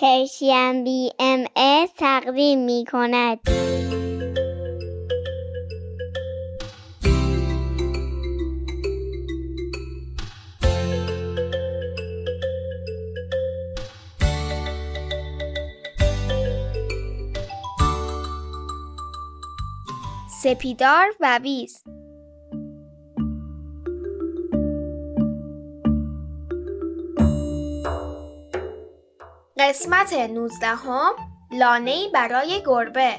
پرشین بی ام تقدیم می کند. سپیدار و ویز قسمت نوزدهم لانه برای گربه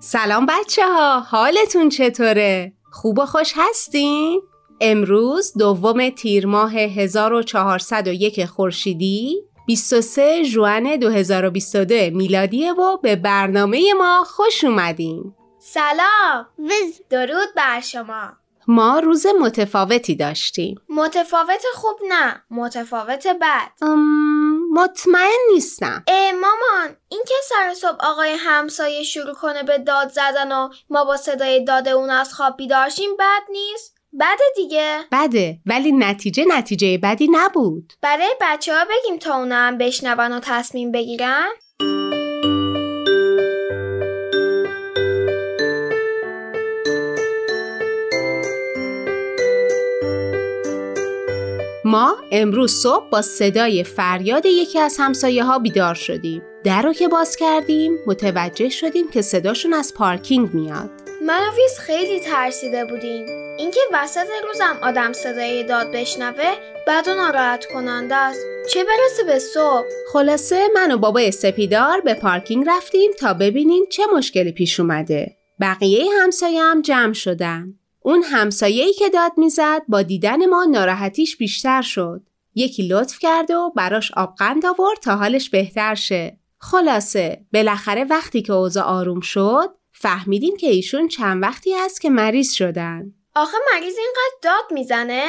سلام بچه ها حالتون چطوره؟ خوب و خوش هستین؟ امروز دوم تیر ماه 1401 خورشیدی 23 ژوئن 2022 میلادی و به برنامه ما خوش اومدین. سلام درود بر شما ما روز متفاوتی داشتیم. متفاوت خوب نه متفاوت بد مطمئن نیستم. اه مامان این که سر صبح آقای همسایه شروع کنه به داد زدن و ما با صدای داد اون از خواب بیدارشیم بد نیست؟ بده دیگه. بده ولی نتیجه نتیجه بدی نبود. برای بچه ها بگیم تا اونا هم بشنون و تصمیم بگیرن. ما امروز صبح با صدای فریاد یکی از همسایه ها بیدار شدیم. در رو که باز کردیم متوجه شدیم که صداشون از پارکینگ میاد. من و ویز خیلی ترسیده بودیم. اینکه وسط روزم آدم صدای داد بشنوه بعد و ناراحت کننده است. چه برسه به صبح؟ خلاصه من و بابای سپیدار به پارکینگ رفتیم تا ببینیم چه مشکلی پیش اومده. بقیه همسایه هم جمع شدن. اون همسایه‌ای که داد می‌زد با دیدن ما ناراحتیش بیشتر شد. یکی لطف کرد و براش آبقند آورد تا حالش بهتر شه. خلاصه بالاخره وقتی که اوضاع آروم شد فهمیدیم که ایشون چند وقتی هست که مریض شدن آخه مریض اینقدر داد می‌زنه؟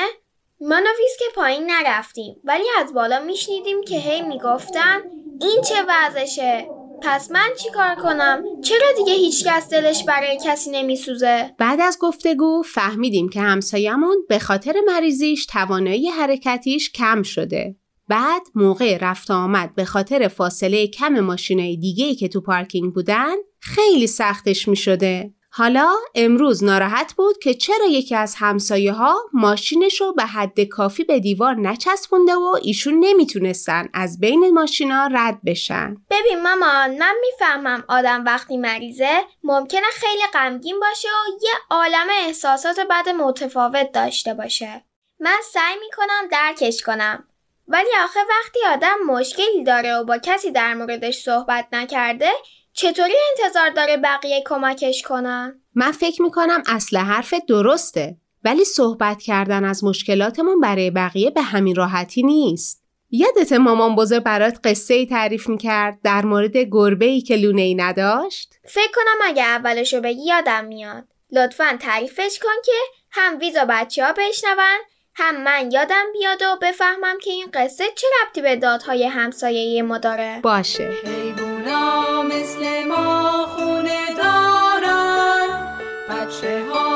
ویز که پایین نرفتیم ولی از بالا میشنیدیم که هی می‌گفتن این چه وضعشه پس من چی کار کنم؟ چرا دیگه هیچ کس دلش برای کسی نمیسوزه؟ بعد از گفتگو فهمیدیم که همسایمون به خاطر مریضیش توانایی حرکتیش کم شده. بعد موقع رفت آمد به خاطر فاصله کم ماشینای دیگه که تو پارکینگ بودن خیلی سختش می شده. حالا امروز ناراحت بود که چرا یکی از همسایه ها ماشینش رو به حد کافی به دیوار نچسبونده و ایشون نمی‌تونستن از بین ماشینا رد بشن. ببین مامان من می‌فهمم آدم وقتی مریضه ممکنه خیلی غمگین باشه و یه عالم احساسات بد متفاوت داشته باشه. من سعی می‌کنم درکش کنم. ولی آخه وقتی آدم مشکلی داره و با کسی در موردش صحبت نکرده چطوری انتظار داره بقیه کمکش کنن؟ من فکر می‌کنم اصل حرف درسته ولی صحبت کردن از مشکلاتمون برای بقیه به همین راحتی نیست. یادت مامان بزرگ برات قصه ای تعریف می‌کرد در مورد گربه ای که لونه ای نداشت؟ فکر کنم اگه اولشو بگی یادم میاد. لطفا تعریفش کن که هم ویزا بچه ها بشنون هم من یادم بیاد و بفهمم که این قصه چه ربطی به دادهای همسایه ما داره. باشه. مثل ما خونه دارن. بچه هاشون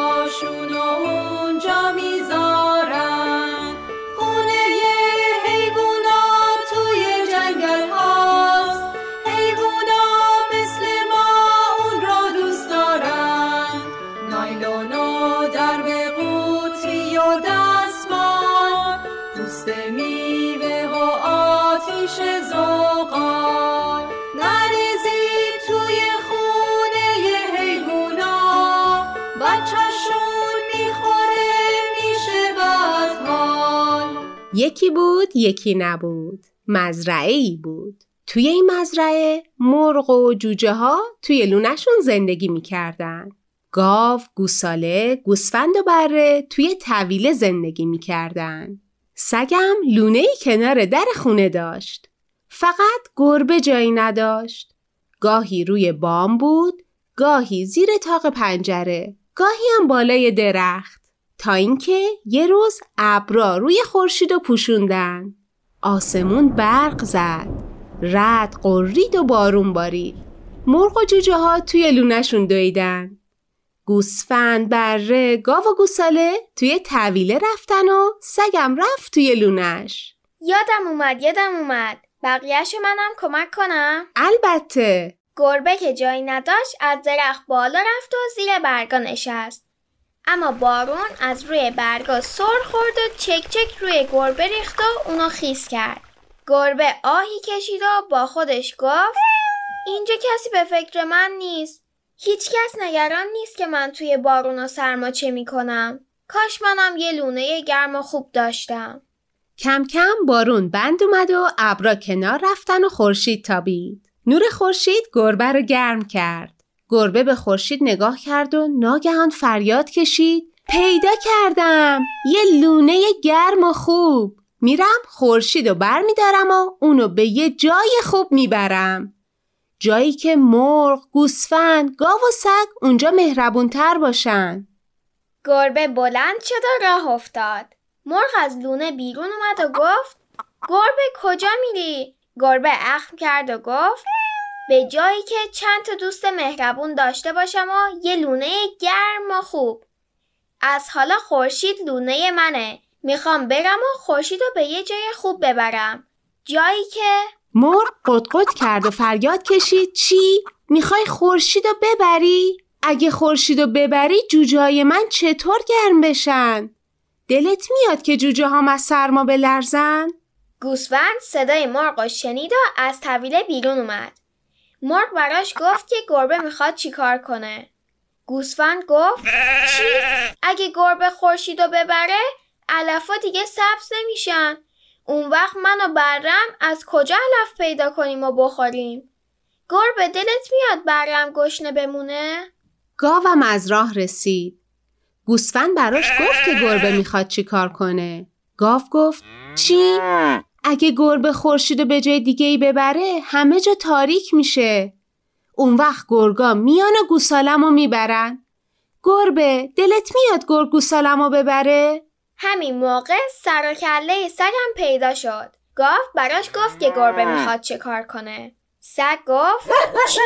یکی بود یکی نبود. مزرعه ای بود. توی این مزرعه مرغ و جوجه ها توی لونشون زندگی می‌کردن. گاو، گوساله، گوسفند و بره توی طویله زندگی می‌کردن. سگم لونه ای کنار در خونه داشت. فقط گربه جایی نداشت. گاهی روی بام بود گاهی زیر تاق پنجره. گاهی هم بالای درخت. تا اینکه یه روز ابرا روی خورشید و پوشوندن. آسمون برق زد. رد قرید و بارون بارید. مرغ و جوجه ها توی لونشون دویدن. گوسفند، بره، گاو و گوساله توی طویله رفتن و سگم رفت توی لونش. یادم اومد یادم اومد. بقیهشو منم کمک کنم. البته. گربه که جایی نداشت از درخت بالا رفت و زیر برگا نشست. اما بارون از روی برگا سر خورد و چک چک روی گربه ریخت و اونو خیس کرد گربه آهی کشید و با خودش گفت اینجا کسی به فکر من نیست هیچ کس نگران نیست که من توی بارون و سرما چه می‌کنم کاش منم یه لونه گرم و خوب داشتم کم کم بارون بند اومد و ابرا کنار رفتن و خورشید تابید. نور خورشید گربه رو گرم کرد. گربه به خورشید نگاه کرد و ناگهان فریاد کشید. پیدا کردم. یه لونه گرم و خوب. میرم خورشید بر میدارم و اونو به یه جای خوب می‌برم. جایی که مرغ، گوسفند، گاو و سگ اونجا مهربونتر باشن. گربه بلند شد و راه افتاد. مرغ از لونه بیرون اومد و گفت گربه کجا میری؟ گربه اخم کرد و گفت به جایی که چند تا دوست مهربون داشته باشم و یه لونه گرم و خوب از حالا خورشید لونه منه می‌خوام برم و خورشید رو به یه جای خوب ببرم جایی که مرغ قدقد کرد و فریاد کشید چی؟ می‌خوای خورشید رو ببری؟ اگه خورشید رو ببری جوجه من چطور گرم بشن؟ دلت میاد که جوجه هم از سرما بلرزن؟ گوسفند صدای مرغ شنید و از طویله بیرون اومد مرغ براش گفت که گربه می‌خواد چیکار کنه گوسفند گفت چی؟ اگه گربه خورشید رو ببره علفا دیگه سبز نمیشن اون وقت من و برم از کجا علف پیدا کنیم و بخوریم گربه دلت میاد برم گشنه بمونه؟ گاوم از راه رسید. گوسفند براش گفت که گربه می‌خواد چی کار کنه. گاو گفت چی؟ اگه گربه خورشید به جای دیگه ای ببره همه جا تاریک میشه. اون وقت گرگا میان و گوسالم رو می‌برن. گربه دلت میاد گرگ گوسالم رو ببره؟ همین موقع سر و کله سگم پیدا شد گاو براش گفت که گربه می‌خواد چه کار کنه سگ گفت چی؟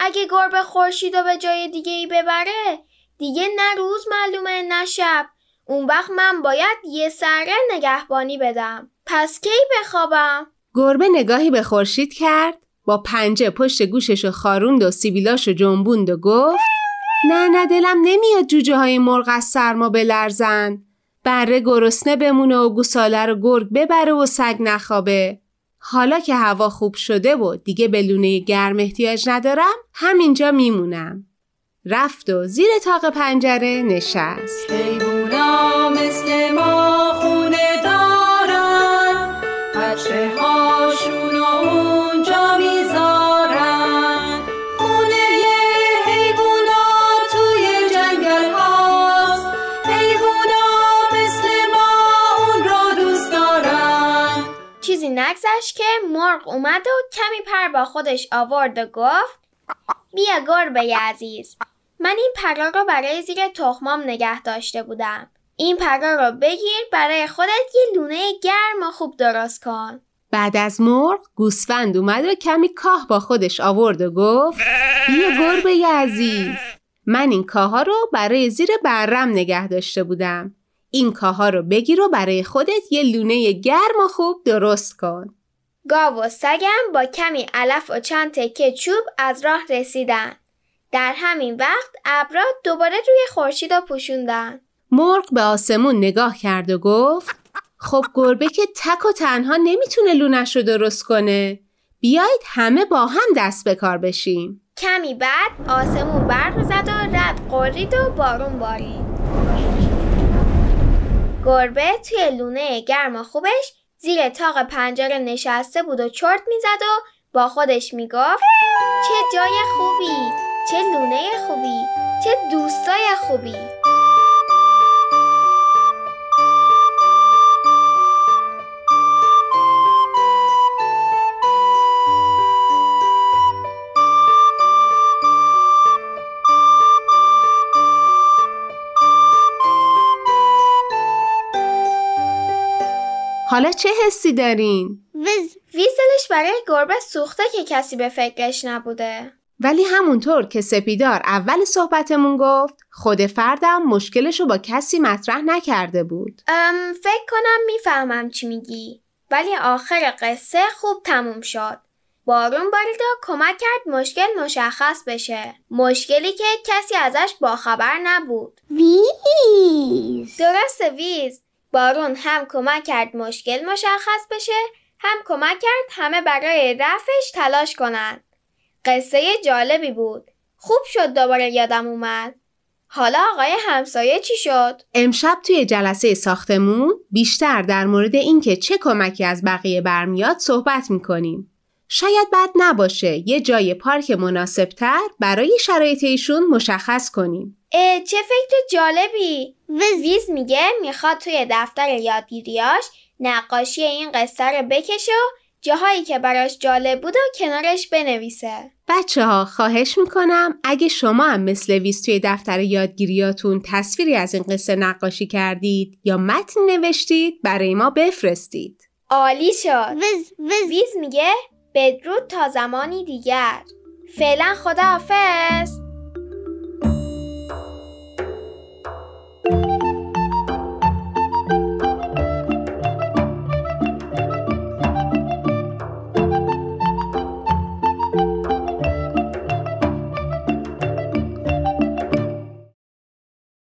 اگه گربه خورشید رو به جای دیگه ای ببره دیگه نه روز معلومه نه شب اون وقت من باید یه سره نگهبانی بدم. پس کی بخوابم؟ گربه نگاهی به خورشید کرد با پنجه پشت گوشش رو خاروند و سیبیلاش رو جنبوند و گفت نه نه دلم نمیاد جوجه های مرغ از سرما بلرزن. بره گرسنه بمونه و گوساله رو گرگ ببره و سگ نخوابه. حالا که هوا خوب شده و دیگه به لونه گرم احتیاج ندارم همینجا میمونم. رفت و زیر تاق پنجره نشست. مثل ما خونه دارن. بچه هاشون و اونجا می‌ذارن. خونه حیوونا توی جنگل هاست. حیوونا مثل ما اون رو دوست دارن. چیزی نگذشت که مرغ اومد و کمی پر با خودش آورد و گفت بیا گربه عزیز. من این پرا رو برای زیر تخمام نگه داشته بودم. این پرا رو بگیر برای خودت یه لونه گرم و خوب درست کن. بعد از مرغ گوسفند اومد و کمی کاه با خودش آورد و گفت بیا گربه عزیز. من این کاها رو برای زیر برم نگه داشته بودم. این کاها رو بگیر و برای خودت یه لونه گرم و خوب درست کن. گاو و سگم با کمی علف و چند تکه چوب از راه رسیدن. در همین وقت ابرا دوباره روی خورشید پوشوندن. مرغ به آسمون نگاه کرد و گفت خب گربه که تک و تنها نمی‌تونه لونش رو درست کنه. بیایید همه با هم دست به کار بشیم. کمی بعد آسمون برق زد و رد قرید و بارون بارید. گربه توی لونه گرم و خوبش زیر تاق پنجره نشسته بود و چرت می‌زد و با خودش می‌گفت چه جای خوبی چه لونه خوبی چه دوستای خوبی. حالا چه حسی دارین؟ وز ویزلش برای گربه سوخته که کسی به فکرش نبوده ولی همونطور که سپیدار اول صحبتمون گفت خود فردم مشکلشو با کسی مطرح نکرده بود. ام فکر کنم می‌فهمم چی میگی ولی آخر قصه خوب تموم شد. بارون بارید و کمک کرد مشکل مشخص بشه. مشکلی که کسی ازش باخبر نبود. ویز درسته ویز. بارون هم کمک کرد مشکل مشخص بشه هم کمک کرد همه برای رفعش تلاش کنند. قصه جالبی بود. خوب شد دوباره یادم اومد. حالا آقای همسایه چی شد؟ امشب توی جلسه ساختمون بیشتر در مورد اینکه چه کمکی از بقیه برمیاد صحبت می‌کنیم. شاید بد نباشه یه جای پارک مناسبتر برای شرایط ایشون مشخص کنیم. اه چه فکر جالبی. ویز. ویز میگه می‌خواد توی دفتر یادگیریاش نقاشی این قصه رو بکشه و جاهایی که براش جالب بود و کنارش بنویسه. بچه ها خواهش می‌کنم اگه شما هم مثل ویز توی دفتر یادگیریاتون تصویری از این قصه نقاشی کردید یا متن نوشتید برای ما بفرستید. عالی شد. ویز ویز. ویز میگه بدرود تا زمانی دیگر. فعلا خداحافظ.